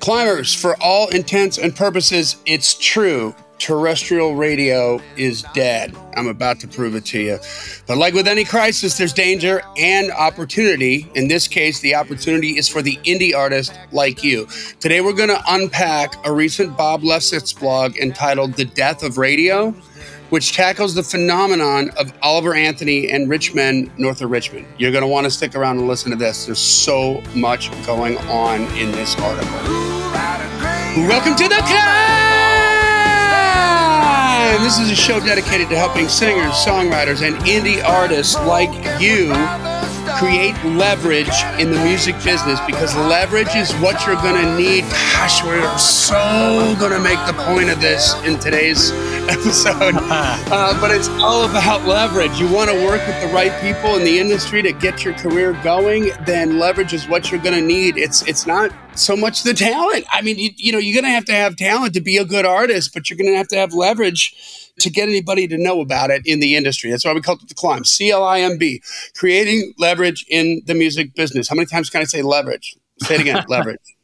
Climbers, for all intents and purposes, it's true. Terrestrial radio is dead. I'm about to prove it to you. But like with any crisis, there's danger and opportunity. In this case, the opportunity is for the indie artist like you. Today, we're going to unpack a recent Bob Lefsetz blog entitled The Death of Radio which tackles the phenomenon of Oliver Anthony and rich men north of Richmond. You're going to want to stick around and listen to this. There's so much going on in this article. Welcome to the climb! This is a show dedicated to helping singers, songwriters, and indie artists like you create leverage in the music business because leverage is what you're going to need. Gosh, we're so going to make the point of this in today's episode. Uh, but it's all about leverage. You want to work with the right people in the industry to get your career going, then leverage is what you're going to need. It's it's not so much the talent. I mean, you, you know, you're going to have to have talent to be a good artist, but you're going to have to have leverage to get anybody to know about it in the industry. That's why we call it the climb. C L I M B, creating leverage in the music business. How many times can I say leverage? Say it again, leverage,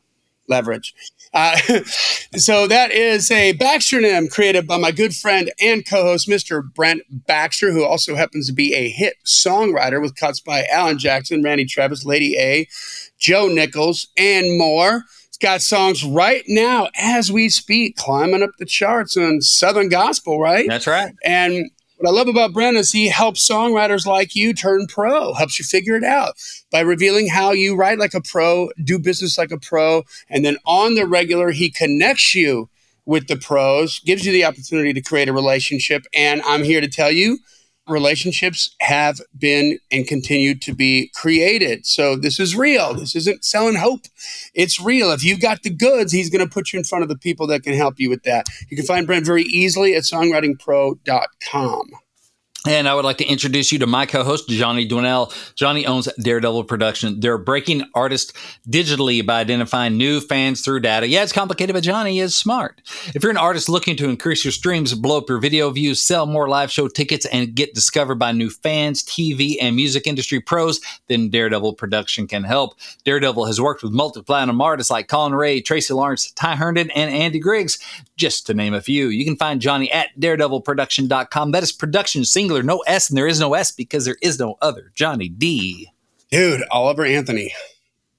leverage. Uh, so that is a Baxternym created by my good friend and co-host, Mr. Brent Baxter, who also happens to be a hit songwriter with cuts by Alan Jackson, Randy Travis, Lady A, Joe Nichols, and more got songs right now as we speak, climbing up the charts on Southern Gospel, right? That's right. And what I love about Brent is he helps songwriters like you turn pro, helps you figure it out by revealing how you write like a pro, do business like a pro, and then on the regular, he connects you with the pros, gives you the opportunity to create a relationship. And I'm here to tell you, relationships have been and continue to be created. So this is real. This isn't selling hope. It's real. If you've got the goods, he's going to put you in front of the people that can help you with that. You can find Brent very easily at songwritingpro.com. And I would like to introduce you to my co-host, Johnny Dwinell. Johnny owns Daredevil Production. They're breaking artists digitally by identifying new fans through data. Yeah, it's complicated, but Johnny is smart. If you're an artist looking to increase your streams, blow up your video views, sell more live show tickets, and get discovered by new fans, TV, and music industry pros, then Daredevil Production can help. Daredevil has worked with multi-platinum artists like Collin Raye, Tracy Lawrence, Ty Herndon, and Andy Griggs, just to name a few. You can find Johnny at daredevilproduction.com. That is production singular no S, and there is no S because there is no other. Johnny D. Dude, Oliver Anthony.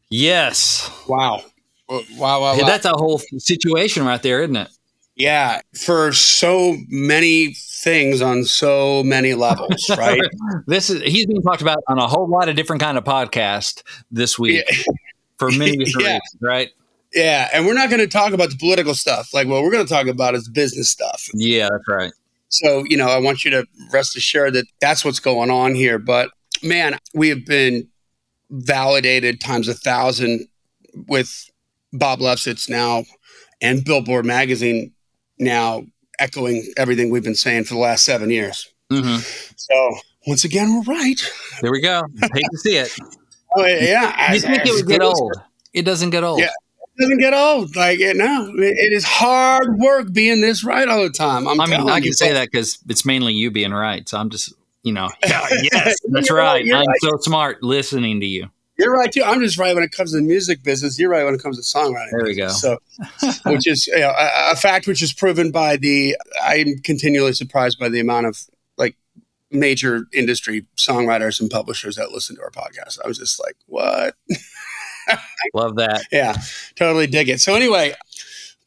Yes. Wow. Wow, wow, wow. That's a whole situation right there, isn't it? Yeah, for so many things on so many levels, right? this is he's being talked about on a whole lot of different kind of podcast this week yeah. for many different yeah. reasons, right? Yeah, and we're not going to talk about the political stuff. Like, what we're going to talk about is business stuff. Yeah, that's right. So, you know, I want you to rest assured that that's what's going on here. But man, we have been validated times a thousand with Bob Lefsetz now and Billboard Magazine now echoing everything we've been saying for the last seven years. Mm-hmm. So, once again, we're right. There we go. Hate to see it. Oh, yeah. You think it would get old? It doesn't get old. Yeah doesn't get old. Like it now, it is hard work being this right all the time. I'm i mean, I can you, say that because it's mainly you being right. So I'm just, you know, yeah, yes, that's right. I'm right. so smart listening to you. You're right too. I'm just right when it comes to the music business. You're right when it comes to songwriting. There we go. So, which is you know, a, a fact which is proven by the. I'm continually surprised by the amount of like major industry songwriters and publishers that listen to our podcast. I was just like, what? Love that. Yeah, totally dig it. So, anyway,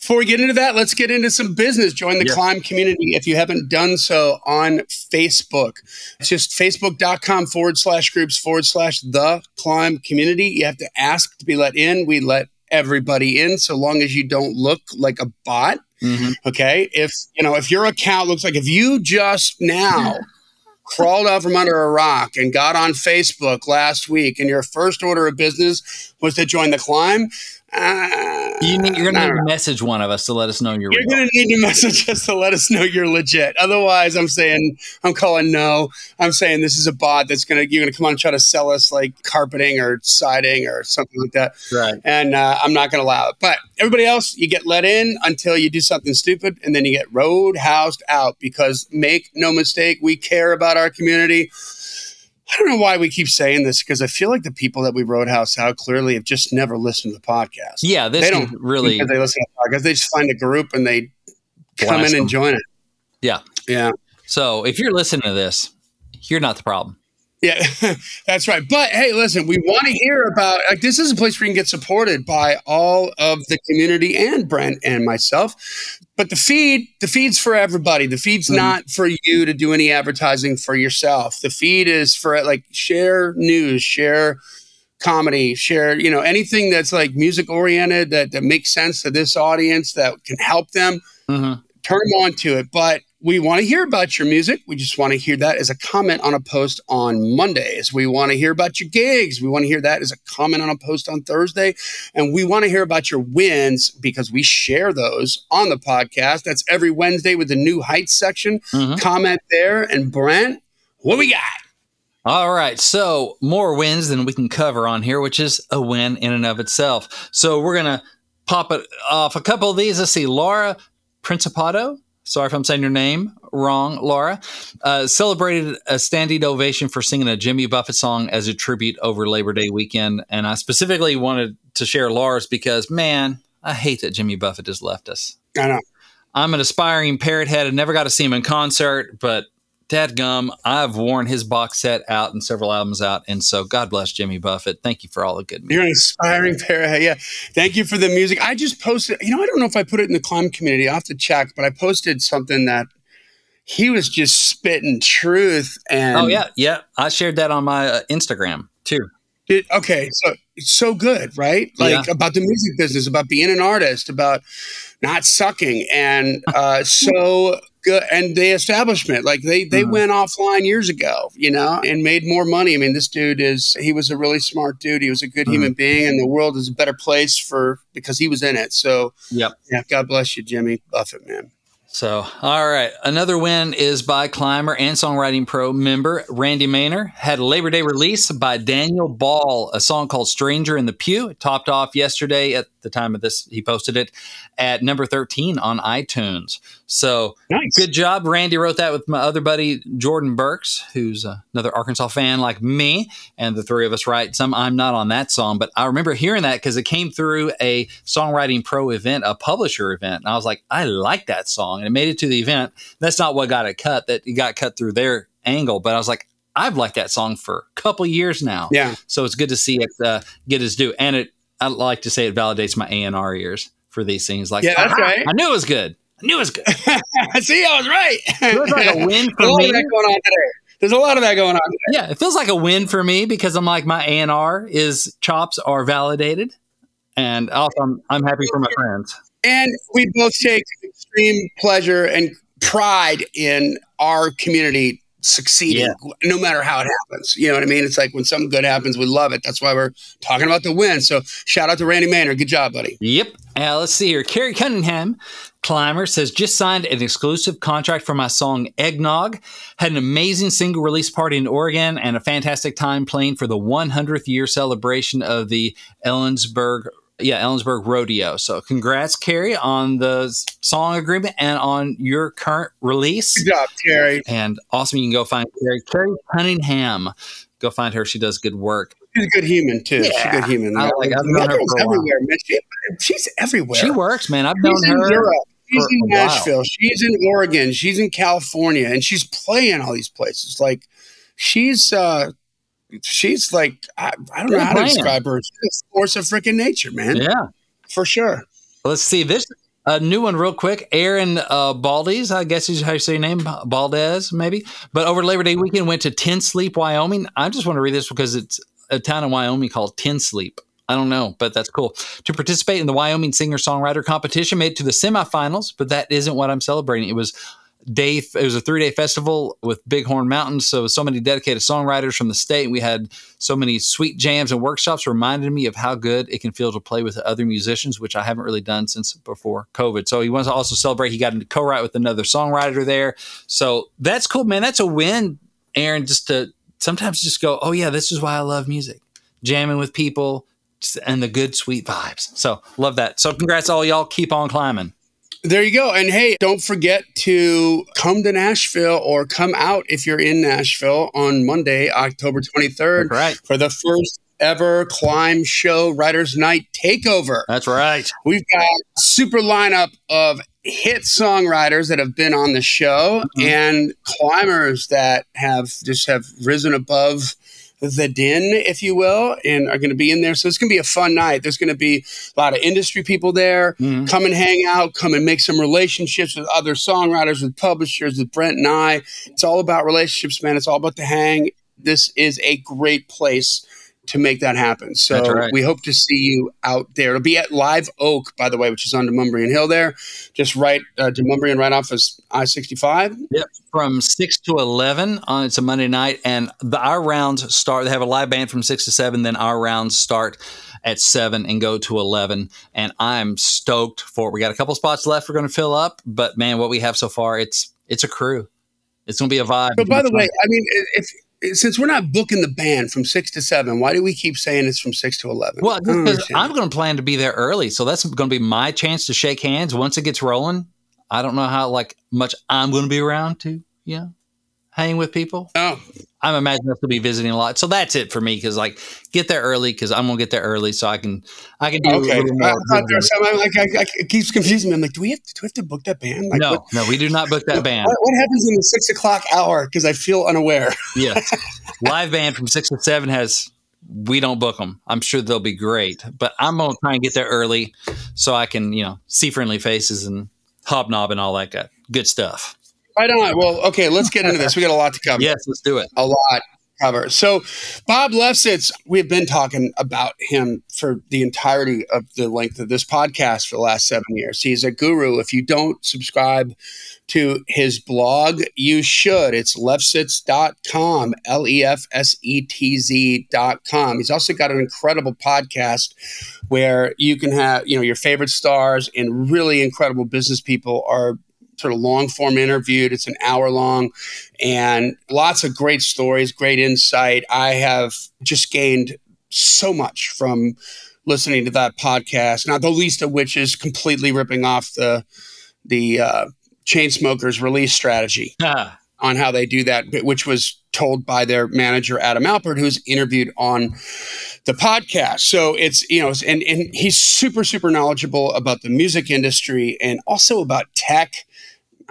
before we get into that, let's get into some business. Join the Climb community if you haven't done so on Facebook. It's just facebook.com forward slash groups forward slash the Climb community. You have to ask to be let in. We let everybody in so long as you don't look like a bot. Mm-hmm. Okay. If, you know, if your account looks like if you just now crawled out from under a rock and got on Facebook last week, and your first order of business was to join the climb, uh, you need, you're going to need to message one of us to let us know you're. You're going to need to message us to let us know you're legit. Otherwise, I'm saying I'm calling no. I'm saying this is a bot that's going to you're going to come on and try to sell us like carpeting or siding or something like that. Right. And uh, I'm not going to allow it. But everybody else, you get let in until you do something stupid, and then you get road housed out because make no mistake, we care about our community I don't know why we keep saying this because I feel like the people that we Roadhouse out clearly have just never listened to the podcast. Yeah, this they don't really. They listen to the podcast, they just find a group and they come in them. and join it. Yeah. Yeah. So if you're listening to this, you're not the problem. Yeah, that's right. But hey, listen, we want to hear about like this is a place where you can get supported by all of the community and Brent and myself. But the feed, the feed's for everybody. The feed's Mhm. not for you to do any advertising for yourself. The feed is for like share news, share comedy, share, you know, anything that's like music oriented that, that makes sense to this audience that can help them hmm turn them on to it. But we want to hear about your music. We just want to hear that as a comment on a post on Mondays. We want to hear about your gigs. We want to hear that as a comment on a post on Thursday. And we want to hear about your wins because we share those on the podcast. That's every Wednesday with the new heights section. hmm Comment there. And Brent, what we got? All right. So more wins than we can cover on here, which is a win in and of itself. So we're gonna pop it off a couple of these. Let's see, Laura Principato. Sorry if I'm saying your name wrong, Laura. Uh, celebrated a standing ovation for singing a Jimmy Buffett song as a tribute over Labor Day weekend. And I specifically wanted to share Laura's because, man, I hate that Jimmy Buffett has left us. I know. I'm an aspiring parrot head and never got to see him in concert, but dadgum, I've worn his box set out and several albums out. And so God bless Jimmy Buffett. Thank you for all the good music. You're an inspiring pair. Yeah. Thank you for the music. I just posted, you know, I don't know if I put it in the climb community. I'll have to check, but I posted something that he was just spitting truth. And Oh, yeah. Yeah. I shared that on my uh, Instagram too. It, okay, so it's so good, right? Like about the music business, about being an artist, about not sucking, and uh, so. And the establishment, like they they Mhm. went offline years ago, you know, and made more money. I mean, this dude is he was a really smart dude. He was a good Mhm. human being, and the world is a better place for because he was in it. So Yep. yeah, God bless you, Jimmy Buffett, man. So, all right. Another win is by Climber and Songwriting Pro member Randy Maynor. Had a Labor Day release by Daniel Ball, a song called Stranger in the Pew. It topped off yesterday at the time of this, he posted it at number 13 on iTunes. So, Nice. good job. Randy wrote that with my other buddy, Jordan Burks, who's uh, another Arkansas fan like me. And the three of us write some. I'm not on that song, but I remember hearing that because it came through a Songwriting Pro event, a publisher event. And I was like, I like that song. And it made it to the event. That's not what got it cut, that it got cut through their angle. But I was like, I've liked that song for a couple years now. Yeah. So it's good to see it uh, get its due. And it, I like to say it validates my A&R ears for these things. Like, Yeah, that's right." I knew it was good. I knew it was good. See, I was right. It was like a win There's a for lot me. of that going on today. There's a lot of that going on today. Yeah, it feels like a win for me because I'm like my A&R is chops are validated. And also I'm, I'm happy for my friends. And we both take extreme pleasure and pride in our community succeeding, no matter how it happens. You know what I mean? It's like when something good happens, we love it. That's why we're talking about the win. So shout out to Randy Maynard. Good job, buddy. Yep. Uh, let's see here. Carrie Cunningham, Climber, says just signed an exclusive contract for my song Eggnog. Had an amazing single release party in Oregon and a fantastic time playing for the 100th year celebration of the Ellensburg. Yeah, Ellensburg Rodeo. So, congrats, Carrie, on the song agreement and on your current release. Good job, Terry. And awesome, you can go find Carrie. Carrie Cunningham. Go find her. She does good work. She's a good human, too. She's a good human. I like- I've known her for everywhere, man. She, she's everywhere. She works, man. I've known She's in her. Europe. She's in. Nashville. She's in Oregon. She's in California, and she's playing all these places. Like she's, uh she's like, I, I don't know Good how to describe her. She's a force of freaking nature, man. Yeah. For sure. Let's see this a new one real quick. Aaron uh, Baldes, I guess is how you say your name, Baldez maybe. But over Labor Day weekend went to Ten Sleep, Wyoming. I just want to read this because it's a town in Wyoming called Ten Sleep. I don't know, but that's cool. To participate in the Wyoming singer songwriter competition, made it to the semifinals, but that isn't what I'm celebrating. It was day. It was a three day festival with Bighorn Mountains. So so many dedicated songwriters from the state. We had so many sweet jams and workshops. Reminded me of how good it can feel to play with other musicians, which I haven't really done since before COVID. So he wants to also celebrate. He got to co-write with another songwriter there. So that's cool, man. That's a win, Aaron. Just to sometimes just go, oh yeah, this is why I love music, jamming with people. And the good, sweet vibes. So love that. So congrats, all y'all. Keep on climbing. There you go. And hey, don't forget to come to Nashville or come out if you're in Nashville on Monday, October 23rd right. for the first ever climb show writers night takeover that's right we've got super lineup of hit songwriters that have been on the show mm-hmm. and climbers that have just have risen above the din, if you will, and are going to be in there. So it's going to be a fun night. There's going to be a lot of industry people there. Mm-hmm. Come and hang out. Come and make some relationships with other songwriters, with publishers, with Brent and I. It's all about relationships, man. It's all about the hang. This is a great place to make that happen. So right. we hope to see you out there. It'll be at Live Oak, by the way, which is on Demonbreun Hill there, just right, uh, Demonbreun right off of I 65. Yep, from 6 to 11 on it's a Monday night. And the, our rounds start, they have a live band from 6 to 7, then our rounds start at 7 and go to 11. And I'm stoked for it. We got a couple spots left we're going to fill up, but man, what we have so far, it's it's a crew. It's going to be a vibe. But by the way, I mean, if since we're not booking the band from six to seven, why do we keep saying it's from six to eleven? Well, because I'm going to plan to be there early, so that's going to be my chance to shake hands once it gets rolling. I don't know how like much I'm going to be around to, you know, hang with people. Oh, I'm imagining us to be visiting a lot. So that's it for me because like get there early because I'm gonna get there early so I can I can do okay. a little more. I thought there's something like I, I, it keeps confusing me. I'm like, do we have to, do we have to book that band? Like, no, what, no, we do not book that band. What, what happens in the six o'clock hour? Because I feel unaware. yes, live band from six to seven has we don't book them. I'm sure they'll be great, but I'm gonna try and get there early so I can you know see friendly faces and hobnob and all that good good stuff. Right on. Well, okay, let's get into this. We got a lot to cover. Yes, let's do it. A lot cover. So, Bob Lefsetz, we've been talking about him for the entirety of the length of this podcast for the last seven years. He's a guru. If you don't subscribe to his blog, you should. It's lefsetz.com, L E F S E T Z.com. He's also got an incredible podcast where you can have, you know, your favorite stars and really incredible business people are sort of long form interviewed. It's an hour long and lots of great stories, great insight. I have just gained so much from listening to that podcast, not the least of which is completely ripping off the the uh, Chainsmokers release strategy ah. on how they do that, which was told by their manager Adam Alpert, who's interviewed on the podcast. So it's you know, and and he's super super knowledgeable about the music industry and also about tech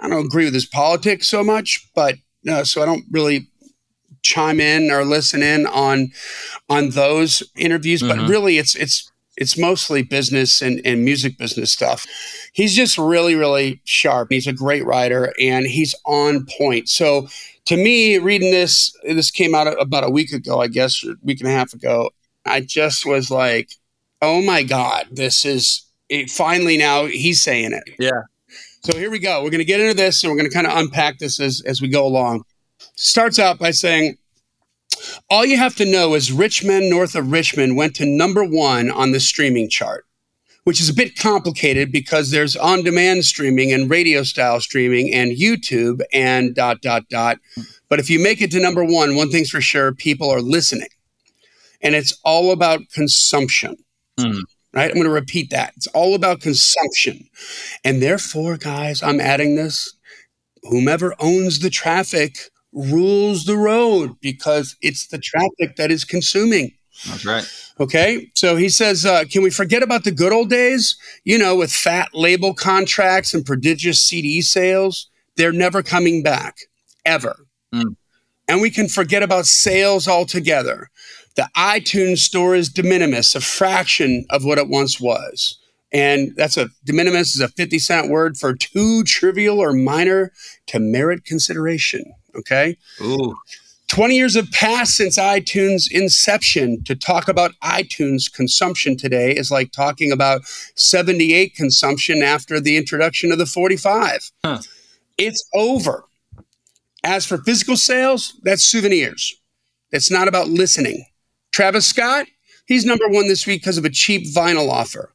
I don't agree with his politics so much, but uh, so I don't really chime in or listen in on on those interviews. Mm-hmm. But really, it's it's it's mostly business and, and music business stuff. He's just really, really sharp. He's a great writer and he's on point. So to me, reading this, this came out about a week ago, I guess, a week and a half ago. I just was like, oh my God, this is it, finally now he's saying it. Yeah. So here we go. We're going to get into this and we're going to kind of unpack this as, as we go along. Starts out by saying, all you have to know is rich men north of Richmond went to number one on the streaming chart, which is a bit complicated because there's on demand streaming and radio style streaming and YouTube and dot, dot, dot. But if you make it to number one, one thing's for sure people are listening. And it's all about consumption. Mm right? I'm going to repeat that. It's all about consumption. And therefore, guys, I'm adding this whomever owns the traffic rules the road because it's the traffic that is consuming. That's right. Okay. So he says, uh, can we forget about the good old days? You know, with fat label contracts and prodigious CD sales? They're never coming back, ever. Mm. And we can forget about sales altogether. The iTunes store is de minimis, a fraction of what it once was. And that's a de minimis is a 50 cent word for too trivial or minor to merit consideration. Okay. Ooh. 20 years have passed since iTunes' inception. To talk about iTunes consumption today is like talking about 78 consumption after the introduction of the 45. Huh. It's over. As for physical sales, that's souvenirs. It's not about listening. Travis Scott, he's number one this week because of a cheap vinyl offer.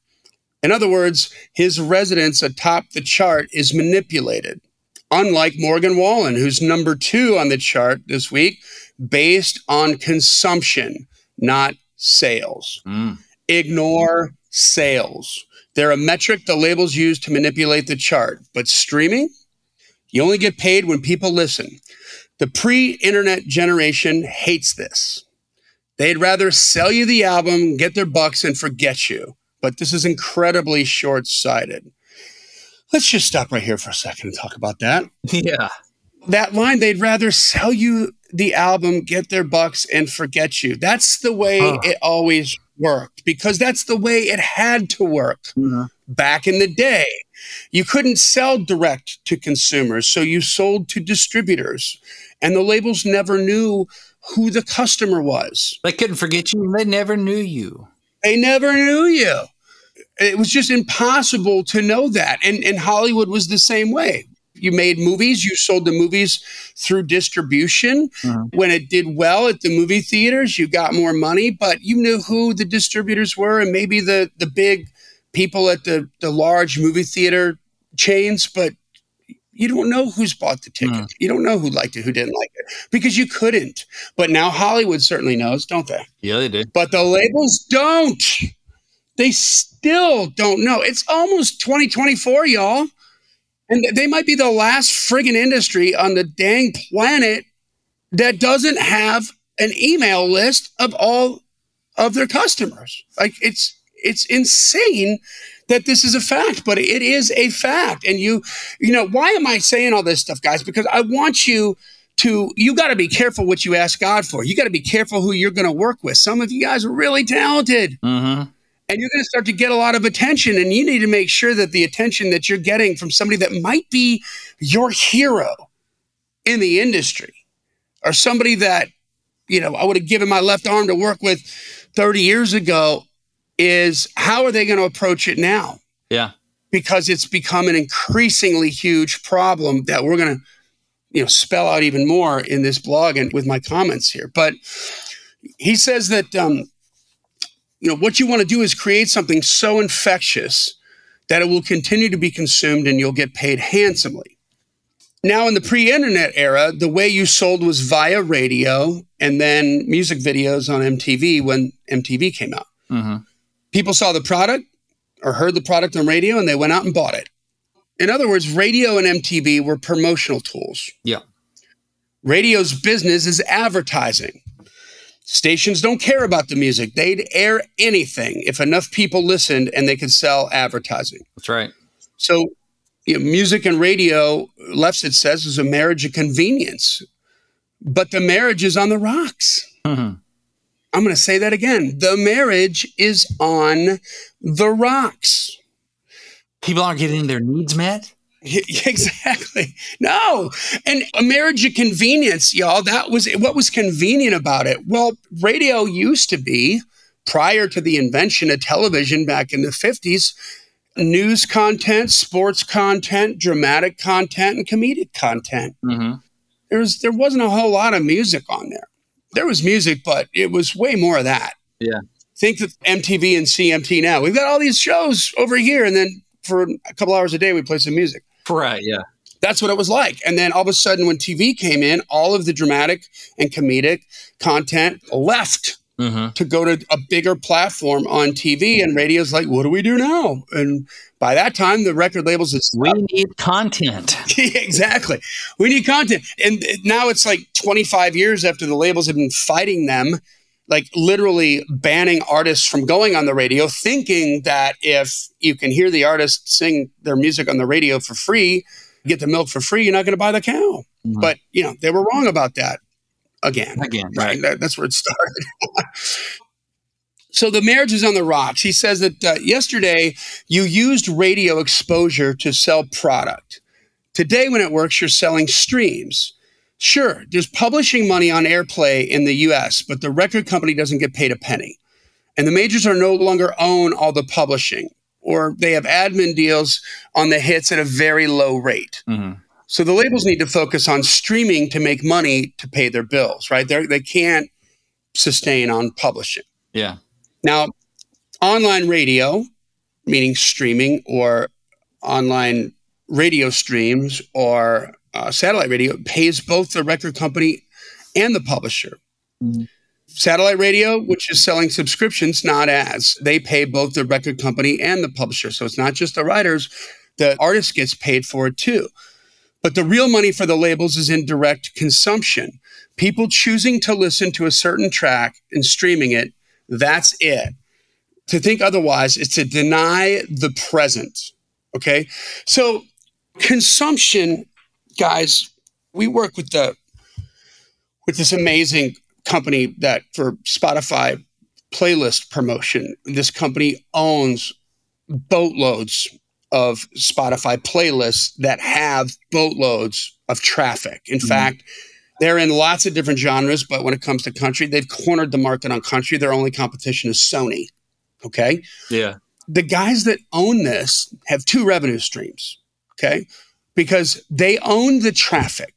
In other words, his residence atop the chart is manipulated. Unlike Morgan Wallen, who's number two on the chart this week, based on consumption, not sales. Mm. Ignore sales. They're a metric the labels use to manipulate the chart. But streaming, you only get paid when people listen. The pre internet generation hates this. They'd rather sell you the album, get their bucks, and forget you. But this is incredibly short sighted. Let's just stop right here for a second and talk about that. Yeah. That line, they'd rather sell you the album, get their bucks, and forget you. That's the way Huh. it always worked because that's the way it had to work Mhm. back in the day. You couldn't sell direct to consumers, so you sold to distributors. And the labels never knew who the customer was. They couldn't forget you. They never knew you. They never knew you. It was just impossible to know that. And, and Hollywood was the same way. You made movies, you sold the movies through distribution. Mhm. When it did well at the movie theaters, you got more money, but you knew who the distributors were and maybe the, the big people at the, the large movie theater chains, but you don't know who's bought the ticket. Mm. You don't know who liked it, who didn't like it, because you couldn't. But now Hollywood certainly knows, don't they? Yeah, they did. but the labels don't. They still don't know. It's almost 2024, y'all. And they might be the last friggin' industry on the dang planet that doesn't have an email list of all of their customers. Like it's it's insane that this is a fact, but it is a fact. And you, you know, why am I saying all this stuff, guys? Because I want you to you got to be careful what you ask God for. You got to be careful who you're going to work with. Some of you guys are really talented Mm-hmm. and you're going to start to get a lot of attention and you need to make sure that the attention that you're getting from somebody that might be your hero in the industry or somebody that you know I would have given my left arm to work with 30 years ago is how are they going to approach it now Yeah. because it's become an increasingly huge problem that we're going to you know spell out even more in this blog and with my comments here but he says that um, you know what you want to do is create something so infectious that it will continue to be consumed and you'll get paid handsomely now in the pre-internet era the way you sold was via radio and then music videos on mtv when mtv came out Mm-hmm. People saw the product or heard the product on radio and they went out and bought it. In other words, radio and MTV were promotional tools. Yeah. Radio's business is advertising. Stations don't care about the music. They'd air anything if enough people listened and they could sell advertising. That's right. So, you know, music and radio, Lefsetz says, is a marriage of convenience. But the marriage is on the rocks. Mm-hmm. I'm going to say that again. The marriage is on the rocks. People aren't getting their needs met. Exactly. No. And a marriage of convenience, y'all, that was what was convenient about it. Well, radio used to be, prior to the invention of television back in the 50s, news content, sports content, dramatic content, and comedic content. Mm-hmm. There was there wasn't a whole lot of music on there. There was music, but it was way more of that. Yeah. Think of MTV and CMT now. We've got all these shows over here, and then for a couple hours a day we play some music. Right. Yeah. That's what it was like. And then all of a sudden, when TV came in, all of the dramatic and comedic content left Mm-hmm. to go to a bigger platform on TV. And radio's like, what do we do now? And by that time, the record labels had We need content. exactly. We need content. And now it's like 25 years after the labels have been fighting them, like literally banning artists from going on the radio, thinking that if you can hear the artist sing their music on the radio for free, get the milk for free, you're not going to buy the cow. Mhm. But, you know, they were wrong about that again. Again, Right. right. That- that's where it started. so the marriage is on the rocks. He says that uh, yesterday you used radio exposure to sell product. Today, when it works, you're selling streams. Sure, there's publishing money on airplay in the US, but the record company doesn't get paid a penny. And the majors are no longer own all the publishing, or they have admin deals on the hits at a very low rate. Mm-hmm. So the labels need to focus on streaming to make money to pay their bills, right? They're, they can't sustain on publishing. Yeah. Now, online radio, meaning streaming or online radio streams or uh, satellite radio, pays both the record company and the publisher. Mhm. Satellite radio, which is selling subscriptions, not ads. They pay both the record company and the publisher. So it's not just the writers, the artist gets paid for it too. But the real money for the labels is in direct consumption. People choosing to listen to a certain track and streaming it, that's it. To think otherwise is to deny the present. Okay. So consumption, guys, we work with the with this amazing company that for Spotify playlist promotion. This company owns boatloads of Spotify playlists that have boatloads of traffic. In mm-hmm. fact, they're in lots of different genres, but when it comes to country, they've cornered the market on country. Their only competition is Sony. Okay. Yeah. The guys that own this have two revenue streams. Okay. Because they own the traffic.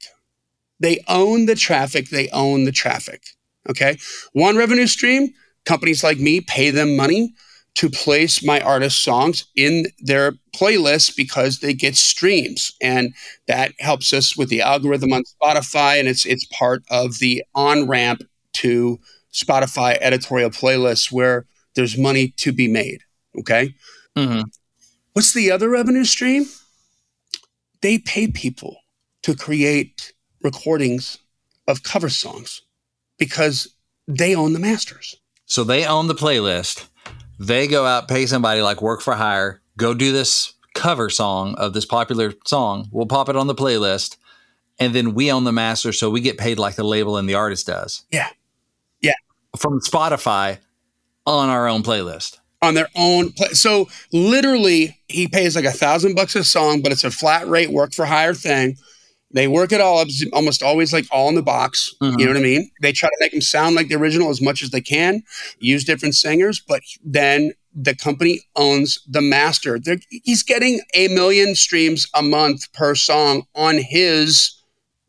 They own the traffic. They own the traffic. Okay. One revenue stream, companies like me pay them money to place my artist songs in their playlists because they get streams. And that helps us with the algorithm on Spotify and it's it's part of the on ramp to Spotify editorial playlists where there's money to be made okay? Mm-hmm. what's the other revenue stream? They pay people to create recordings of cover songs because they own the masters. So they own the playlist they go out, pay somebody like work for hire, go do this cover song of this popular song. We'll pop it on the playlist, and then we own the master, so we get paid like the label and the artist does. Yeah, yeah. From Spotify on our own playlist. On their own, play- so literally, he pays like a thousand bucks a song, but it's a flat rate work for hire thing. They work it all up, almost always like all in the box. Mm-hmm. You know what I mean? They try to make them sound like the original as much as they can, use different singers, but then the company owns the master. They're, he's getting a million streams a month per song on his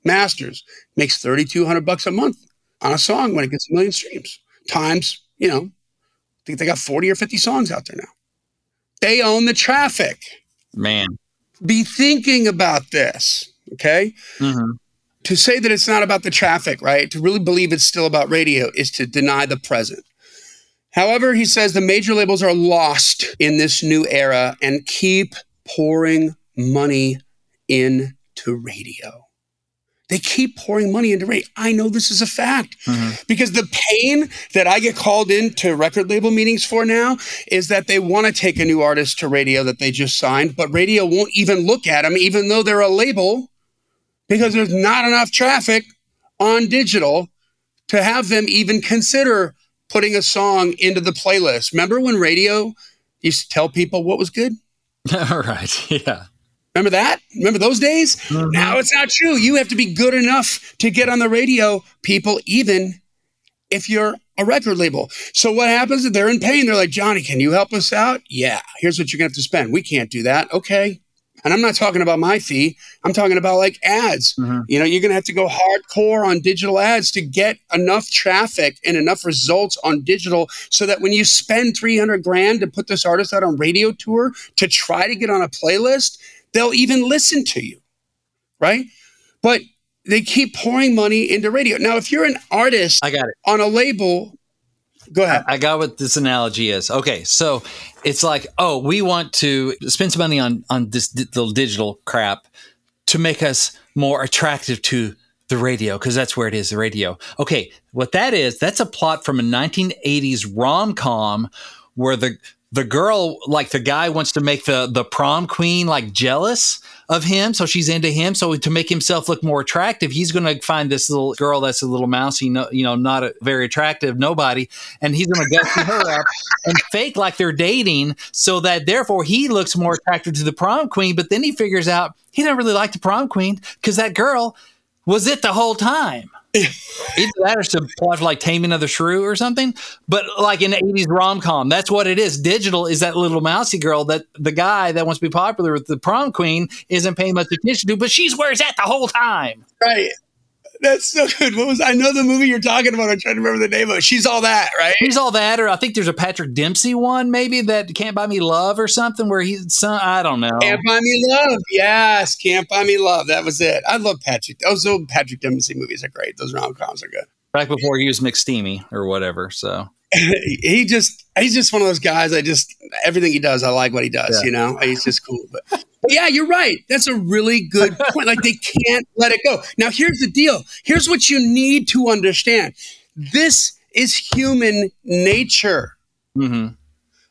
masters. Makes 3200 bucks a month on a song when it gets a million streams. Times, you know, I think they got 40 or 50 songs out there now. They own the traffic. Man. Be thinking about this. Okay. Mm-hmm. To say that it's not about the traffic, right? To really believe it's still about radio is to deny the present. However, he says the major labels are lost in this new era and keep pouring money into radio. They keep pouring money into radio. I know this is a fact mm-hmm. because the pain that I get called into record label meetings for now is that they want to take a new artist to radio that they just signed, but radio won't even look at them, even though they're a label because there's not enough traffic on digital to have them even consider putting a song into the playlist. Remember when radio used to tell people what was good? All right. Yeah. Remember that? Remember those days? Mm-hmm. Now it's not true. You have to be good enough to get on the radio, people, even if you're a record label. So what happens if they're in pain? They're like, Johnny, can you help us out? Yeah, here's what you're gonna have to spend. We can't do that. Okay. And I'm not talking about my fee. I'm talking about like ads. Mm-hmm. You know, you're going to have to go hardcore on digital ads to get enough traffic and enough results on digital so that when you spend 300 grand to put this artist out on radio tour to try to get on a playlist, they'll even listen to you. Right? But they keep pouring money into radio. Now, if you're an artist I got it. on a label, Go ahead. I, got what this analogy is. Okay, so it's like, oh, we want to spend some money on on this little digital crap to make us more attractive to the radio because that's where it is the radio okay what that is that's a plot from a 1980s rom-com where the the girl like the guy wants to make the the prom queen like jealous of him so she's into him. So to make himself look more attractive he's going to find this little girl that's a little mousy you know not a, very attractive nobody and he's going to gussy her up and fake like they're dating so that therefore he looks more attractive to the prom queen. But then he figures out he doesn't really like the prom queen because that girl was it the whole time Either that or some plot like Taming of the Shrew or something. But like in the 80s rom com, that's what it is. Digital is that little mousy girl that the guy that wants to be popular with the prom queen isn't paying much attention to, but she's where it's at the whole time. Right. That's so good. What was I know the movie you're talking about? I'm trying to remember the name of it. She's all that, right? She's all that, or I think there's a Patrick Dempsey one, maybe that Can't Buy Me Love or something, where he's some I don't know. Can't Buy Me Love, yes, Can't Buy Me Love. That was it. I love Patrick. Those old Patrick Dempsey movies are great. Those rom coms are good. Back before he was McSteamy or whatever. So he just he's just one of those guys. I just everything he does, I like what he does. Yeah. You know, he's just cool. But, but yeah, you're right. That's a really good point. Like they can't let it go. Now here's the deal. Here's what you need to understand. This is human nature. hmm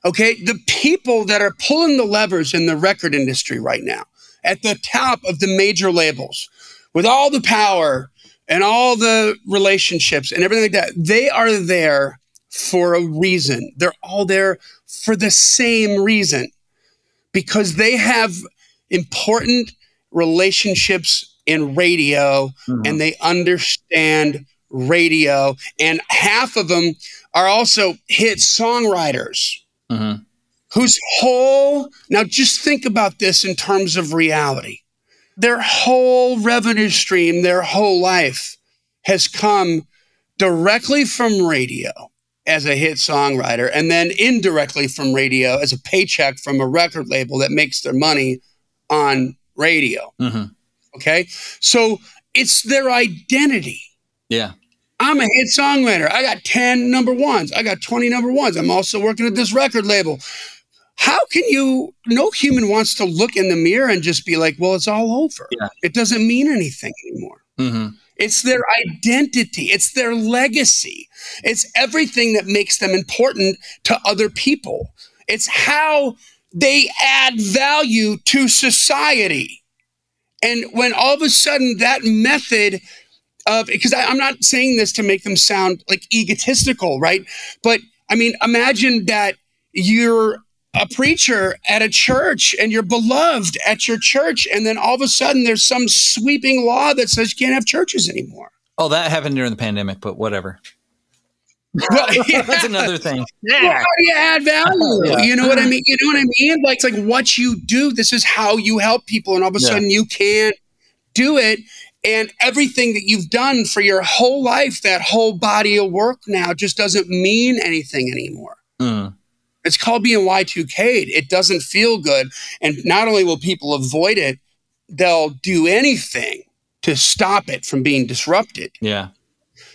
Okay, the people that are pulling the levers in the record industry right now, at the top of the major labels, with all the power and all the relationships and everything like that, they are there for a reason. They're all there for the same reason because they have important relationships in radio Mhm. and they understand radio. And half of them are also hit songwriters hmm whose whole now just think about this in terms of reality their whole revenue stream their whole life has come directly from radio as a hit songwriter and then indirectly from radio as a paycheck from a record label that makes their money on radio hmm okay so it's their identity Yeah. I'm a hit songwriter. I got 10 number ones. I got 20 number ones. I'm also working at this record label. How can you, no human wants to look in the mirror and just be like, well, it's all over. Yeah. It doesn't mean anything anymore. hmm It's their identity, it's their legacy, it's everything that makes them important to other people. It's how they add value to society. And when all of a sudden that method of, because I'm not saying this to make them sound like egotistical, right? But I mean, imagine that you're a preacher at a church and you're beloved at your church, and then all of a sudden there's some sweeping law that says you can't have churches anymore. Oh, that happened during the pandemic, but whatever. Well, yeah. That's another thing. Well, how do you add value? Yeah. You know what I mean? You know what I mean? Like it's like what you do. This is how you help people, and all of a Yeah. sudden you can't do it. And everything that you've done for your whole life, that whole body of work now just doesn't mean anything anymore. Mm. It's called being Y2K'd. It doesn't feel good. And not only will people avoid it, they'll do anything to stop it from being disrupted. Yeah.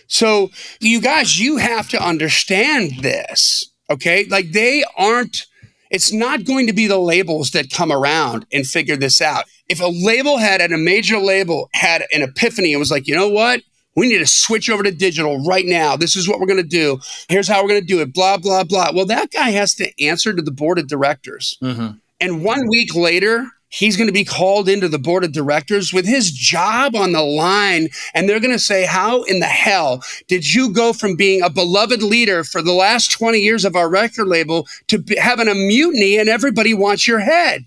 So, you guys, you have to understand this, okay? Like, they aren't, it's not going to be the labels that come around and figure this out. If a label had, at a major label, had an epiphany and was like, you know what? We need to switch over to digital right now. This is what we're going to do. Here's how we're going to do it, blah, blah, blah. Well, that guy has to answer to the board of directors. hmm And one week later, he's going to be called into the board of directors with his job on the line. And they're going to say, How in the hell did you go from being a beloved leader for the last 20 years of our record label to be, having a mutiny and everybody wants your head?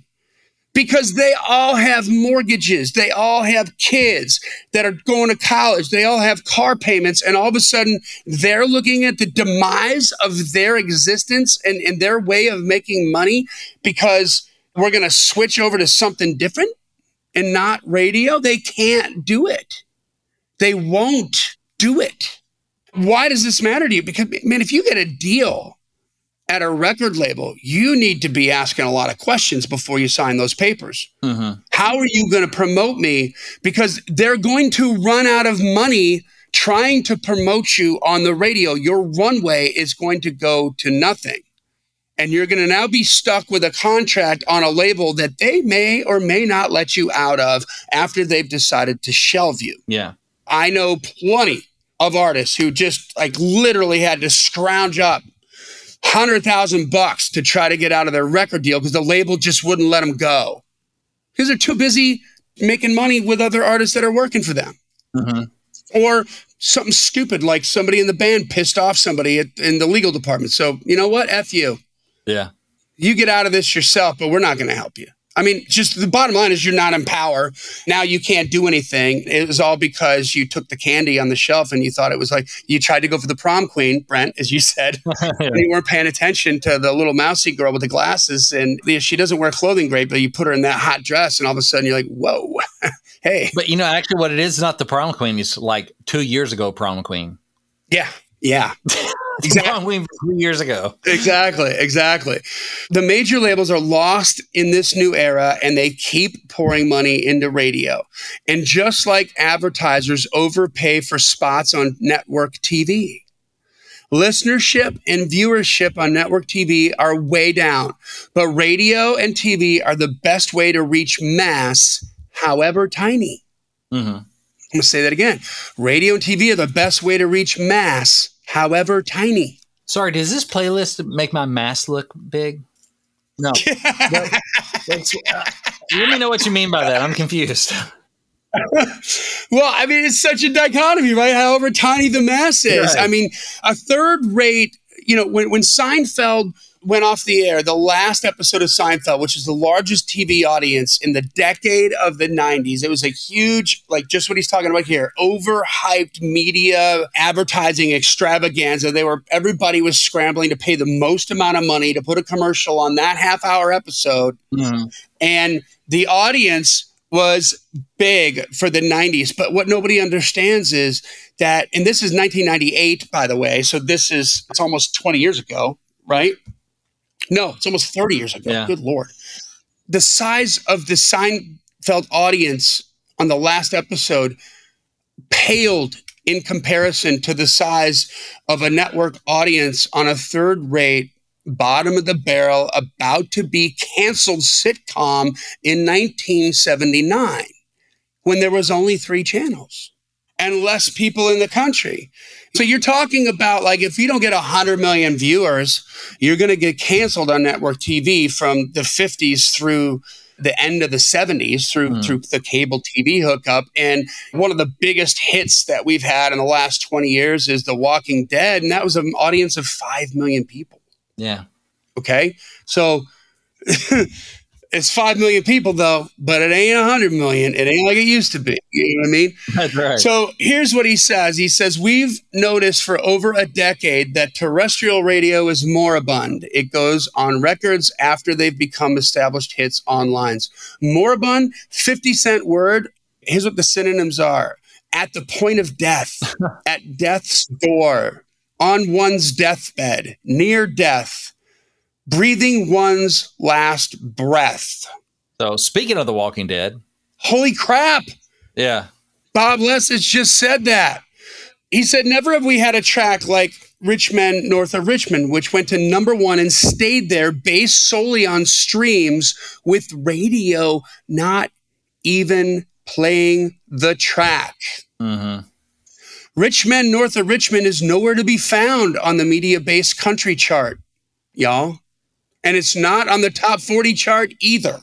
Because they all have mortgages, they all have kids that are going to college, they all have car payments, and all of a sudden they're looking at the demise of their existence and, and their way of making money because we're going to switch over to something different and not radio. They can't do it. They won't do it. Why does this matter to you? Because, man, if you get a deal at a record label, you need to be asking a lot of questions before you sign those papers. hmm How are you going to promote me? Because they're going to run out of money trying to promote you on the radio. Your runway is going to go to nothing. And you're going to now be stuck with a contract on a label that they may or may not let you out of after they've decided to shelve you. Yeah. I know plenty of artists who just like literally had to scrounge up hundred thousand bucks to try to get out of their record deal because the label just wouldn't let them go because they're too busy making money with other artists that are working for them hmm or something stupid like somebody in the band pissed off somebody at, in the legal department. So you know what? F you. Yeah. You get out of this yourself, but we're not going to help you. I mean, just the bottom line is you're not in power. Now you can't do anything. It was all because you took the candy on the shelf and you thought it was like you tried to go for the prom queen, Brent, as you said, and you weren't paying attention to the little mousy girl with the glasses. And she doesn't wear clothing great, but you put her in that hot dress, and all of a sudden you're like, whoa, hey, But you know, actually, what it is is not the prom queen. It's like two years ago, prom queen. yeah, yeah. exactly. Three years ago. Exactly, exactly. The major labels are lost in this new era and they keep pouring money into radio. And just like advertisers overpay for spots on network TV, listenership and viewership on network TV are way down. But radio and TV are the best way to reach mass, however tiny. Mm-hmm. I'm going to say that again. Radio and TV are the best way to reach mass, however tiny. Sorry, does this playlist make my mass look big? No. uh, let me know what you mean by that. I'm confused. well, I mean, it's such a dichotomy, right? However tiny the mass is. Right. I mean, a third rate, you know, when, when Seinfeld – went off the air, the last episode of Seinfeld, which is the largest TV audience in the decade of the 90s. It was a huge, like just what he's talking about here, overhyped media advertising extravaganza. They were everybody was scrambling to pay the most amount of money to put a commercial on that half hour episode. Mm-hmm. And the audience was big for the 90s. But what nobody understands is that, and this is 1998, by the way. So this is, it's almost 20 years ago, right? No, it's almost 30 years ago. Yeah. Good Lord. The size of the Seinfeld audience on the last episode paled in comparison to the size of a network audience on a third rate, bottom of the barrel, about to be canceled sitcom in 1979 when there was only three channels and less people in the country. So you're talking about like if you don't get 100 million viewers, you're going to get canceled on network TV from the 50s through the end of the 70s through mm. through the cable TV hookup and one of the biggest hits that we've had in the last 20 years is The Walking Dead and that was an audience of 5 million people. Yeah. Okay? So it's five million people though, but it ain't a hundred million. It ain't like it used to be. You know what I mean? That's right. So here's what he says. He says, We've noticed for over a decade that terrestrial radio is moribund. It goes on records after they've become established hits online. Moribund, 50 cent word. Here's what the synonyms are at the point of death, at death's door, on one's deathbed, near death breathing one's last breath. So, speaking of The Walking Dead, holy crap. Yeah. Bob Lefsetz just said that. He said, Never have we had a track like Rich Men North of Richmond, which went to number one and stayed there based solely on streams with radio not even playing the track. Mm-hmm. Rich Men North of Richmond is nowhere to be found on the media based country chart, y'all and it's not on the top 40 chart either.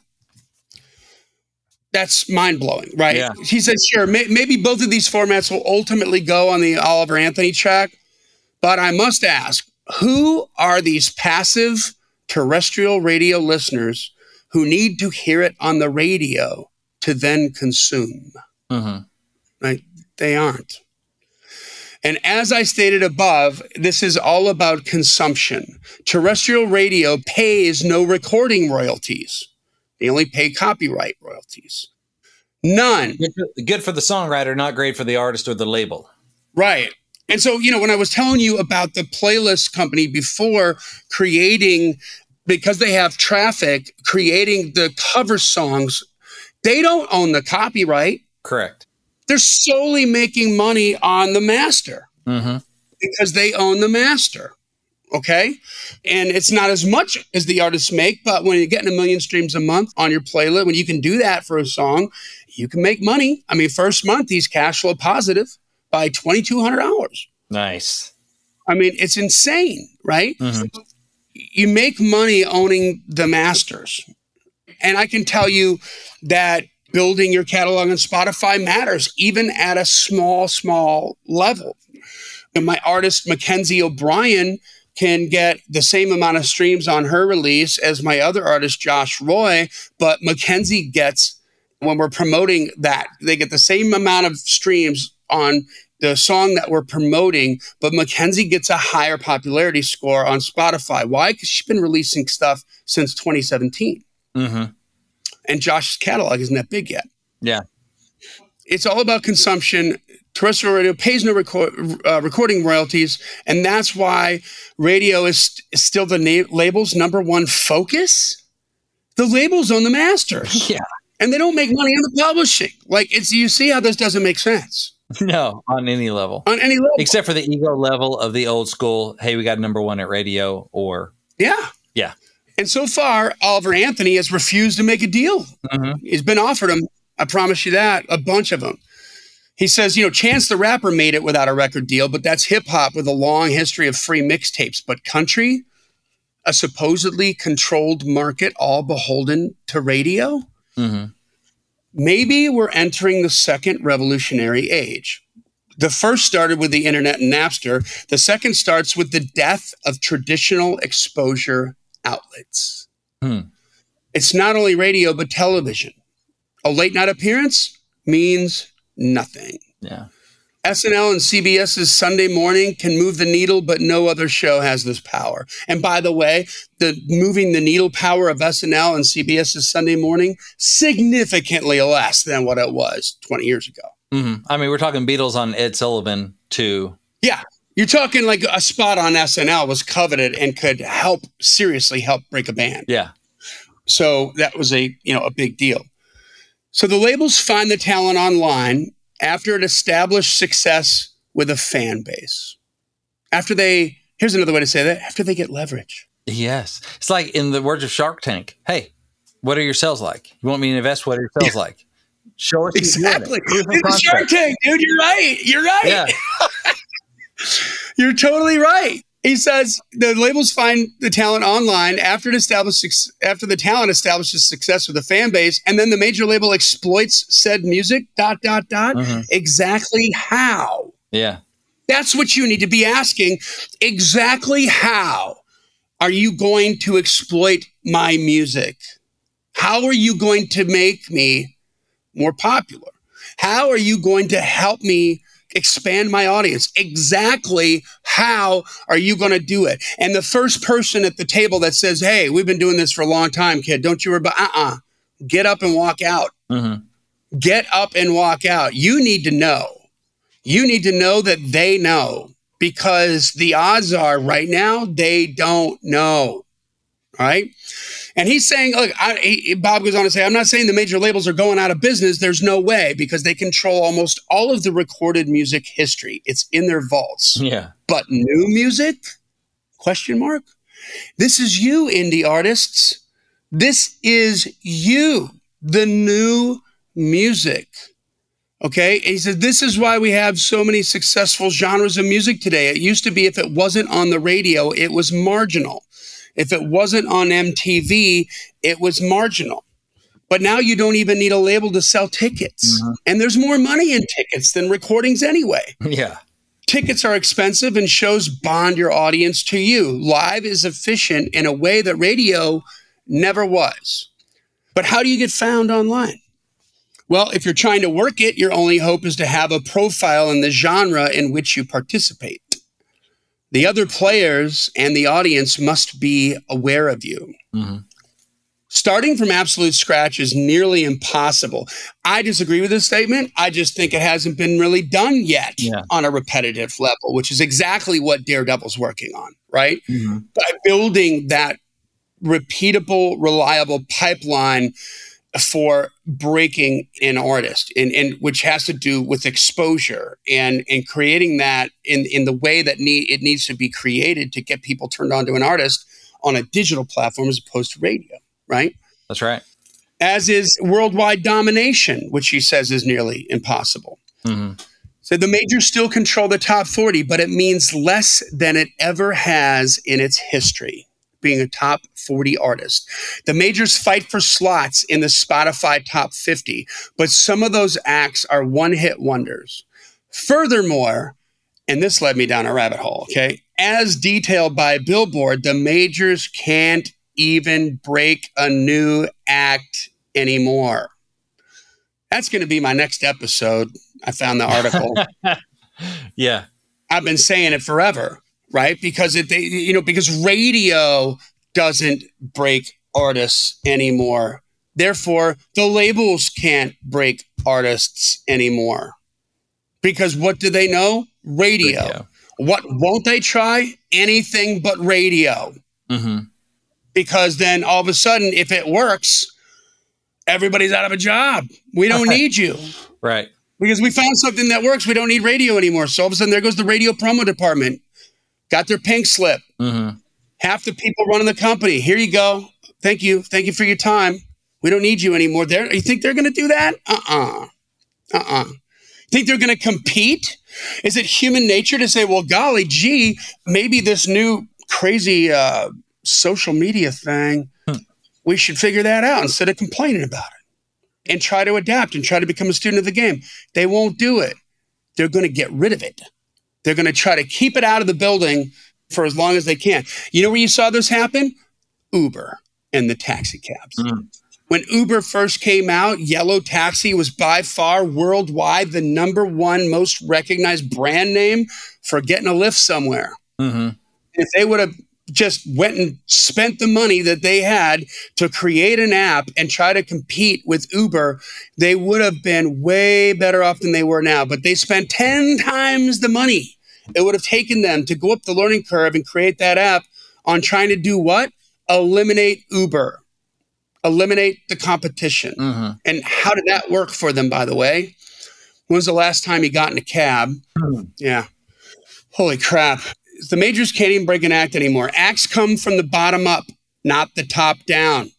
That's mind blowing, right? Yeah. He said, sure, may- maybe both of these formats will ultimately go on the Oliver Anthony track, but I must ask who are these passive terrestrial radio listeners who need to hear it on the radio to then consume? Mm-hmm. Right? They aren't. And as I stated above, this is all about consumption. Terrestrial radio pays no recording royalties. They only pay copyright royalties. None. Good for the songwriter, not great for the artist or the label. Right. And so, you know, when I was telling you about the playlist company before creating, because they have traffic, creating the cover songs, they don't own the copyright. Correct they're solely making money on the master mm-hmm. because they own the master. Okay. And it's not as much as the artists make, but when you're getting a million streams a month on your playlist, when you can do that for a song, you can make money. I mean, first month, he's cash flow positive by $2,200. Nice. I mean, it's insane, right? Mm-hmm. You make money owning the masters. And I can tell you that building your catalog on Spotify matters, even at a small, small level. And my artist, Mackenzie O'Brien, can get the same amount of streams on her release as my other artist, Josh Roy, but Mackenzie gets, when we're promoting that, they get the same amount of streams on the song that we're promoting, but Mackenzie gets a higher popularity score on Spotify. Why? Because she's been releasing stuff since 2017. Mm-hmm and Josh's catalog isn't that big yet. Yeah. It's all about consumption. terrestrial radio pays no record, uh, recording royalties, and that's why radio is, is still the na- label's number one focus. The labels own the masters. Yeah. And they don't make money on the publishing. Like it's you see how this doesn't make sense No, on any level. on any level. Except for the ego level of the old school, hey, we got number one at radio or yeah. yeah. And so far, Oliver Anthony has refused to make a deal. Mhm. He's been offered him, I promise you that, a bunch of them. He says, you know, Chance the Rapper made it without a record deal, but that's hip hop with a long history of free mixtapes. But country, a supposedly controlled market, all beholden to radio? Mhm. Maybe we're entering the second revolutionary age. The first started with the internet and Napster. The second starts with the death of traditional exposure outlets. Hmm. It's not only radio, but television. A late night appearance means nothing. Yeah. SNL and CBS's Sunday morning can move the needle, but no other show has this power. And by the way, the moving the needle power of SNL and CBS's Sunday morning significantly less than what it was 20 years ago. hmm I mean, we're talking Beatles on Ed Sullivan to Yeah. You're talking like a spot on SNL was coveted and could help seriously help break a band. yeah. So that was a you know a big deal. So the labels find the talent online after it established success with a fan base. After they here's another way to say that after they get leverage. Yes. It's like in the words of Shark Tank. Hey, what are your sales like? You want me to invest? What are your sales like? Show us you doing it. Exactly. Shark. Tank, dude. You're right. You're right. Yeah. You're totally right. He says the labels find the talent online after it establishes after the talent establishes success with a fan base, and then the major label exploits said music. Dot dot dot. Mhm. Exactly how? Yeah. That's what you need to be asking. Exactly how are you going to exploit my music? How are you going to make me more popular? How are you going to help me expand my audience? Exactly how are you going to do it? And the first person at the table that says, Hey, we've been doing this for a long time, kid, don't you worry about, uh uh get up and walk out hmm get up and walk out. You need to know. You need to know that they know because the odds are right now they don't know. All right. And he's saying, look, I, he, Bob goes on to say, I'm not saying the major labels are going out of business. There's no way because they control almost all of the recorded music history. It's in their vaults. Yeah. But new music? Question mark. This is you, indie artists. This is you, the new music. Okay. And he said, This is why we have so many successful genres of music today. It used to be if it wasn't on the radio, it was marginal. If it wasn't on MTV, it was marginal. But now you don't even need a label to sell tickets. Mhm. And there's more money in tickets than recordings anyway. Yeah. Tickets are expensive and shows bond your audience to you. Live is efficient in a way that radio never was. But how do you get found online? Well, if you're trying to work it, your only hope is to have a profile in the genre in which you participate. The other players and the audience must be aware of you. hmm Starting from absolute scratch is nearly impossible. I disagree with this statement. I just think it hasn't been really done yet Yeah. on a repetitive level, which is exactly what Daredevil's working on, right? hmm By building that repeatable, reliable pipeline for breaking an artist and, and which has to do with exposure and and creating that in in the way that need it needs to be created to get people turned on to an artist on a digital platform as opposed to radio right? That's right. as is worldwide domination which he says is nearly impossible. Hmm so the majors still control the top 40 but it means less than it ever has in its history being a top 40 artist. The majors fight for slots in the Spotify top 50, but some of those acts are one hit wonders. Furthermore, and this led me down a rabbit hole, okay? As detailed by Billboard, the majors can't even break a new act anymore. That's going to be my next episode. I found the article. Yeah. I've been saying it forever, right? Because it, they, you know, because radio doesn't break artists anymore. Therefore, the labels can't break artists anymore. Because what do they know? Radio. Radio. What won't they try? Anything but radio. Mm-hmm. Because then all of a sudden, if it works, everybody's out of a job. We don't need you. Right. Because we found something that works. We don't need radio anymore. So all of a sudden, there goes the radio promo department. Got their pink slip. Mm-hmm. Half the people running the company. Here you go. Thank you. Thank you for your time. We don't need you anymore. There. You think they're going to do that? Uh-uh. Uh-uh. Think they're going to compete? Is it human nature to say, well, golly gee, maybe this new crazy uh, social media thing, Hmm. we should figure that out instead of complaining about it and try to adapt and try to become a student of the game. They won't do it. They're going to get rid of it. They're going to try to keep it out of the building for as long as they can. You know where you saw this happen? Uber and the taxi cabs. Mm. When Uber first came out, Yellow Taxi was by far worldwide the number one most recognized brand name for getting a lift somewhere. Mm-hmm. If they would have just went and spent the money that they had to create an app and try to compete with Uber, they would have been way better off than they were now. But they spent 10 times the money it would have taken them to go up the learning curve and create that app on trying to do what? Eliminate Uber, eliminate the competition. Mm-hmm. And how did that work for them, by the way? When was the last time you got in a cab? Yeah. Holy crap. The majors can't even break an act anymore. Acts come from the bottom up, not the top down.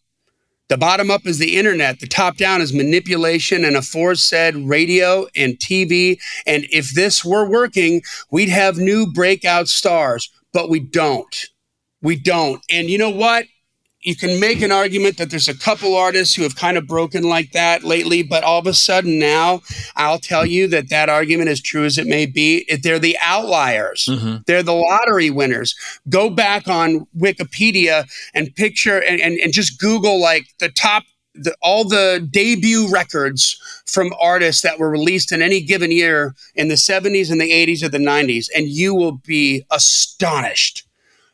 The bottom up is the internet. The top down is manipulation and aforesaid radio and TV. And if this were working, we'd have new breakout stars, but we don't. We don't. And you know what? You can make an argument that there's a couple artists who have kind of broken like that lately, but all of a sudden now, I'll tell you that that argument, as true as it may be, they're the outliers. Mm-hmm. They're the lottery winners. Go back on Wikipedia and picture and, and, and just Google like the top, the, all the debut records from artists that were released in any given year in the 70s and the 80s or the 90s. And you will be astonished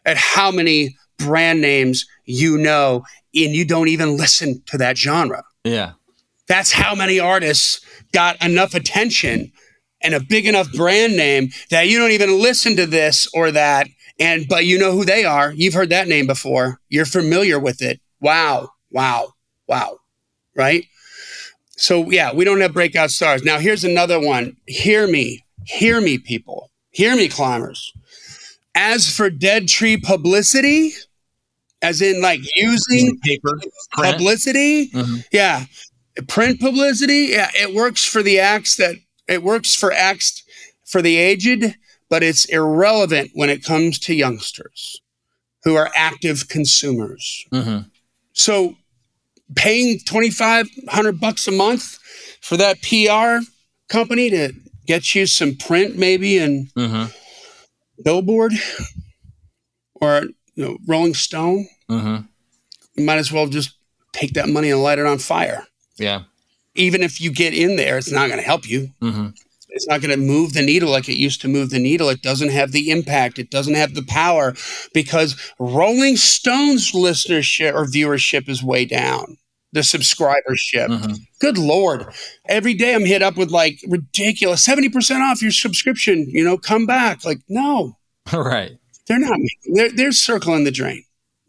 at how many brand names you know and you don't even listen to that genre. Yeah. That's how many artists got enough attention and a big enough brand name that you don't even listen to this or that and but you know who they are. You've heard that name before. You're familiar with it. Wow. Wow. Wow. Right? So yeah, we don't have breakout stars. Now here's another one. Hear me. Hear me people. Hear me climbers. As for dead tree publicity, as in like using Paper. Print. publicity, Mhm. yeah. Print publicity, yeah, it works for the acts that it works for acts for the aged, but it's irrelevant when it comes to youngsters who are active consumers. Mhm. So paying 2500 bucks a month for that PR company to get you some print maybe and Mhm. billboard or you know, Rolling Stone, Mhm. you might as well just take that money and light it on fire. Yeah. Even if you get in there, it's not going to help you. Mm-hmm. It's not going to move the needle like it used to move the needle. It doesn't have the impact. It doesn't have the power because Rolling Stones listenership or viewership is way down. The subscribership. Mhm. Good Lord. Every day I'm hit up with like ridiculous 70% off your subscription. You know, come back. Like, no, right. they're not. They're, they're circling the drain,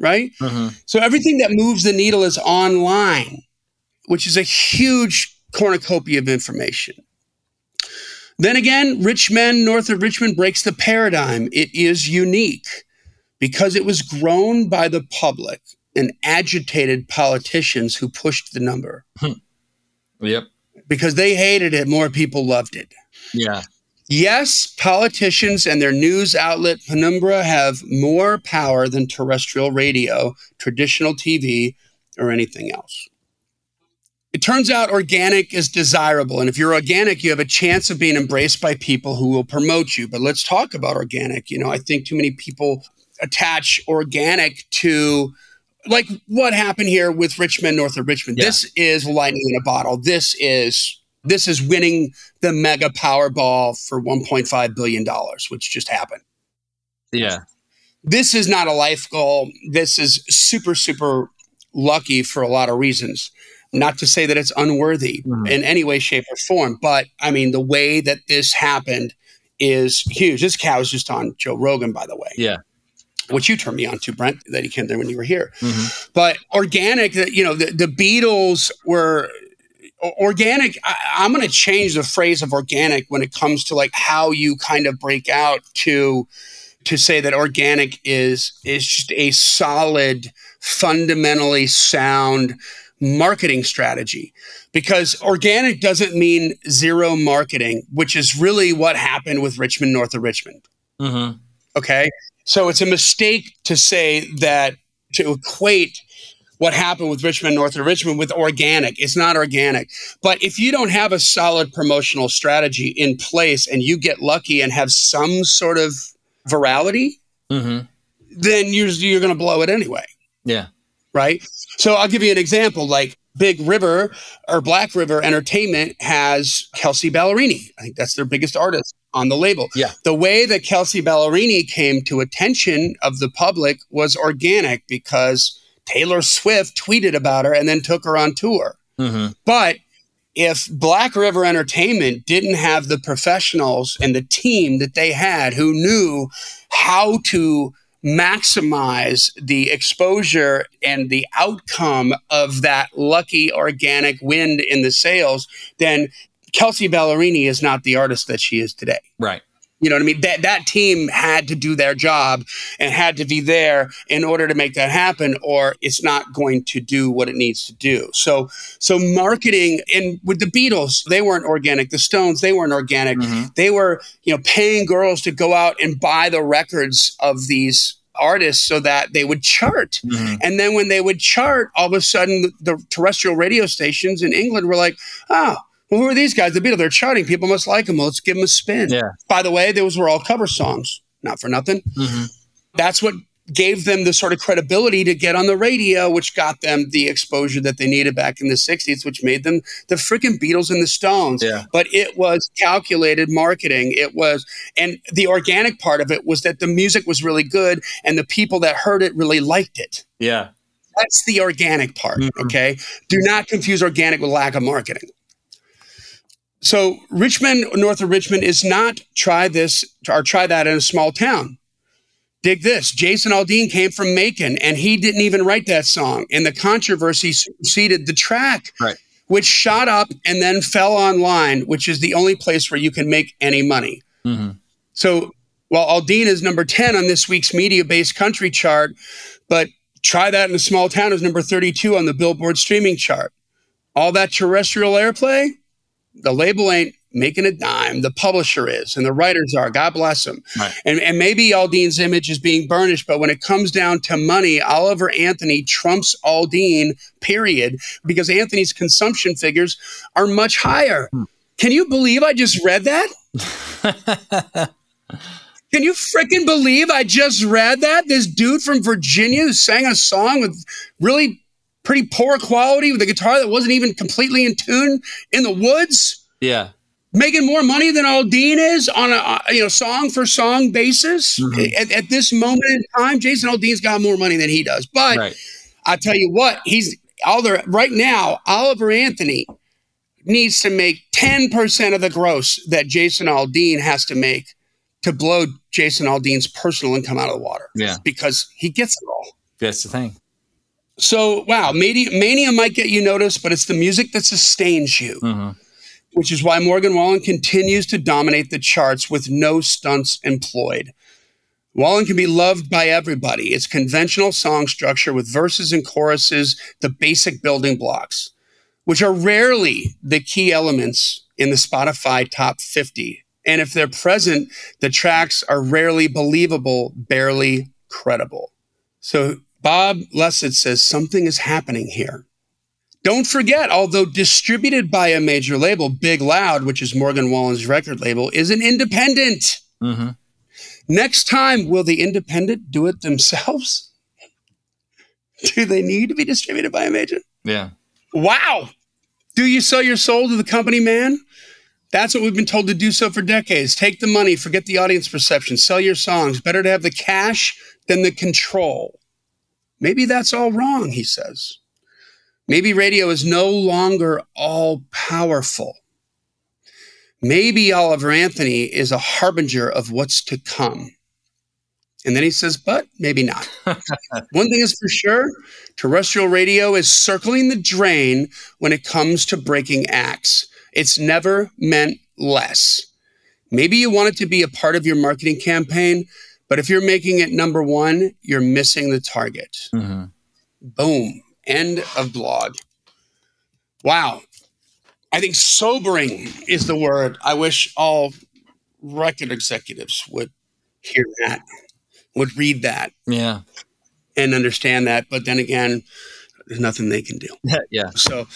right? Mm-hmm. So everything that moves the needle is online, which is a huge cornucopia of information. Then again, Rich Men, north of Richmond, breaks the paradigm. It is unique because it was grown by the public and agitated politicians who pushed the number. Yep. Because they hated it, more people loved it. Yeah. Yes, politicians and their news outlet Penumbra have more power than terrestrial radio, traditional TV, or anything else. It turns out organic is desirable. And if you're organic, you have a chance of being embraced by people who will promote you. But let's talk about organic. You know, I think too many people attach organic to like what happened here with Rich Men, north of Richmond. Yeah. This is lightning in a bottle. This is this is winning the mega Powerball for 1.5 billion dollars, which just happened. Yeah. This is not a life goal. This is super super lucky for a lot of reasons. Not to say that it's unworthy Mhm. in any way, shape, or form, but I mean, the way that this happened is huge. This cow was just on Joe Rogan, by the way, Yeah. which you turned me on to, Brent, that he came there when you were here. Mhm. But organic, that you know, the, the Beatles were organic. I, I'm going to change the phrase of organic when it comes to like how you kind of break out to to say that organic is is just a solid, fundamentally sound marketing strategy because organic doesn't mean zero marketing, which is really what happened with Rich Men north of Richmond. Mhm. Okay. So it's a mistake to say that to equate what happened with Rich Men North of Richmond with organic. It's not organic. But if you don't have a solid promotional strategy in place and you get lucky and have some sort of virality, Mhm. then you're, you're going to blow it anyway Yeah. right? So I'll give you an example. Like Big River or Black River Entertainment has Kelsea Ballerini. I think that's their biggest artist on the label. Yeah. The way that Kelsea Ballerini came to attention of the public was organic because Taylor Swift tweeted about her and then took her on tour. Mhm. But if Black River Entertainment didn't have the professionals and the team that they had who knew how to maximize the exposure and the outcome of that lucky organic wind in the sales, then Kelsea Ballerini is not the artist that she is today. Right. You know what I mean? That that team had to do their job and had to be there in order to make that happen, or it's not going to do what it needs to do. So so marketing and with the Beatles, they weren't organic. The Stones, they weren't organic. Mhm. They were, you know, paying girls to go out and buy the records of these artists so that they would chart. Mhm. And then when they would chart, all of a sudden the, the terrestrial radio stations in England were like, oh, well, who are these guys? The Beatles, they're charting. People must like them. Let's give them a spin. Yeah. By the way, those were all cover songs, not for nothing. Mhm. That's what gave them the sort of credibility to get on the radio, which got them the exposure that they needed back in the 60s, which made them the freaking Beatles and the Stones. Yeah. But it was calculated marketing. It was, and the organic part of it was that the music was really good and the people that heard it really liked it. Yeah. That's the organic part. Mhm. Okay. Do not confuse organic with lack of marketing. So Rich Men, north of Richmond, is not try this or try that in a small town. Dig this. Jason Aldean came from Macon and he didn't even write that song. And the controversy superseded the track, Right. which shot up and then fell online, which is the only place where you can make any money. Mhm. So while Aldean is number 10 on this week's media based country chart, but try that in a small town is number 32 on the Billboard streaming chart. All that terrestrial airplay, the label ain't making a dime. The publisher is, and the writers are. God bless them. Right. And, and maybe Aldean's image is being burnished, but when it comes down to money, Oliver Anthony trumps Aldean, period, because Anthony's consumption figures are much higher. Hmm. Can you believe I just read that? Can you freaking believe I just read that? This dude from Virginia who sang a song with really pretty poor quality with a guitar that wasn't even completely in tune in the woods, Yeah. making more money than Aldean is on a uh, you know song for song basis. Mhm. At, at this moment in time, Jason Aldean's got more money than he does. But Right. I tell you what, he's Oliver right now. Oliver Anthony needs to make ten percent of the gross that Jason Aldean has to make to blow Jason Aldean's personal income out of the water Yeah. because he gets it all. That's the thing. So wow, mania, mania might get you noticed, but it's the music that sustains you, Mhm. which is why Morgan Wallen continues to dominate the charts with no stunts employed. Wallen can be loved by everybody. It's conventional song structure with verses and choruses, the basic building blocks, which are rarely the key elements in the Spotify top 50. And if they're present, the tracks are rarely believable, barely credible. So Bob Lefsetz says something is happening here. Don't forget, although distributed by a major label, Big Loud, which is Morgan Wallen's record label, is an independent. Mhm. Next time, will the independent do it themselves? do they need to be distributed by a major? Yeah. Wow. Do you sell your soul to the company, man? That's what we've been told to do so for decades. Take the money, forget the audience perception, sell your songs. Better to have the cash than the control. Maybe that's all wrong, he says. Maybe radio is no longer all powerful. Maybe Oliver Anthony is a harbinger of what's to come. And then he says, but maybe not. One thing is for sure terrestrial radio is circling the drain when it comes to breaking acts. It's never meant less. Maybe you want it to be a part of your marketing campaign, but if you're making it number one, you're missing the target. Mm-hmm. Boom. End of blog. Wow. I think sobering is the word. I wish all record executives would hear that, would read that. Yeah. And understand that. But then again, there's nothing they can do. yeah. So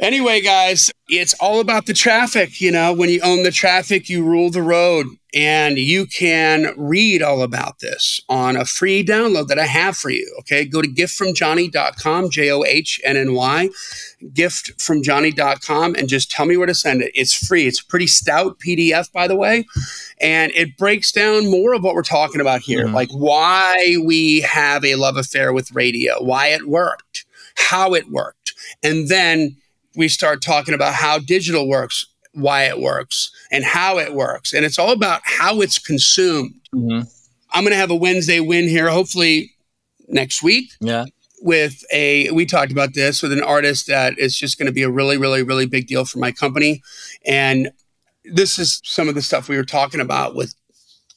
Anyway, guys, it's all about the traffic. You know, when you own the traffic, you rule the road. And you can read all about this on a free download that I have for you. Okay. Go to giftfromjohnny.com, J O H N N Y, giftfromjohnny.com, and just tell me where to send it. It's free. It's a pretty stout PDF, by the way. And it breaks down more of what we're talking about here, mm-hmm. like why we have a love affair with radio, why it worked, how it worked. And then we start talking about how digital works, why it works, and how it works. And it's all about how it's consumed. Mm-hmm. I'm going to have a Wednesday win here, hopefully next week. Yeah. With a, we talked about this with an artist that is just going to be a really, really, really big deal for my company. And this is some of the stuff we were talking about with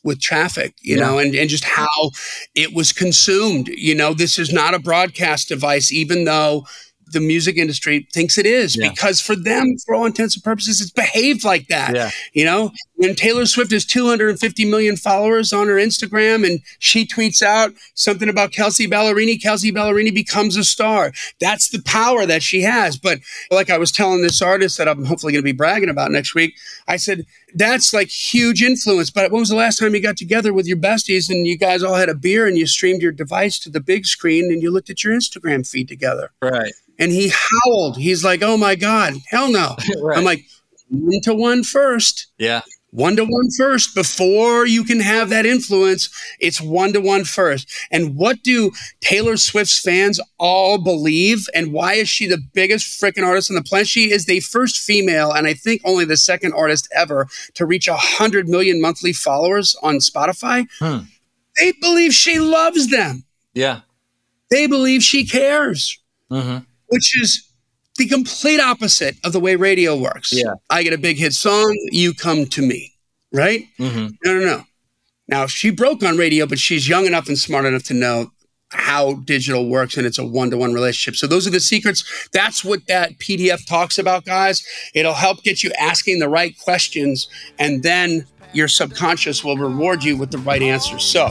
with traffic, you yeah. know, and, and just how it was consumed. You know, this is not a broadcast device, even though the music industry thinks it is yeah. because for them, for all intents and purposes, it's behaved like that. Yeah. You know, when Taylor Swift has 250 million followers on her Instagram and she tweets out something about Kelsea Ballerini, Kelsea Ballerini becomes a star. That's the power that she has. But like I was telling this artist that I'm hopefully going to be bragging about next week, I said, that's like huge influence. But when was the last time you got together with your besties and you guys all had a beer and you streamed your device to the big screen and you looked at your Instagram feed together? Right and he howled. He's like, "Oh my god, hell no!" right. I'm like, one to one first. Yeah, one to one first before you can have that influence. It's one to one first. And what do Taylor Swift's fans all believe? And why is she the biggest freaking artist on the planet? She is the first female, and I think only the second artist ever to reach a hundred million monthly followers on Spotify. Hmm. They believe she loves them. Yeah, they believe she cares. Mm-hmm which is the complete opposite of the way radio works. Yeah. I get a big hit song, you come to me, right? Mm-hmm. No, no, no. Now, she broke on radio, but she's young enough and smart enough to know how digital works and it's a one to one relationship. So, those are the secrets. That's what that PDF talks about, guys. It'll help get you asking the right questions and then your subconscious will reward you with the right answers. So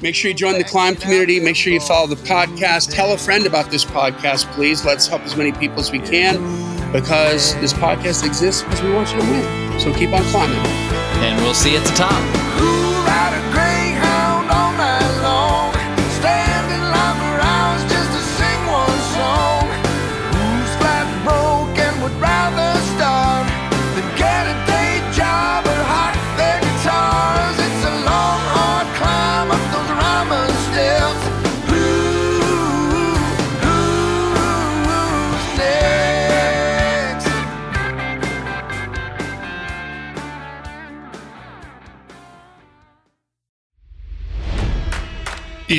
make sure you join the climb community. Make sure you follow the podcast. Tell a friend about this podcast, please. Let's help as many people as we can because this podcast exists because we want you to win. So keep on climbing. And we'll see you at the top.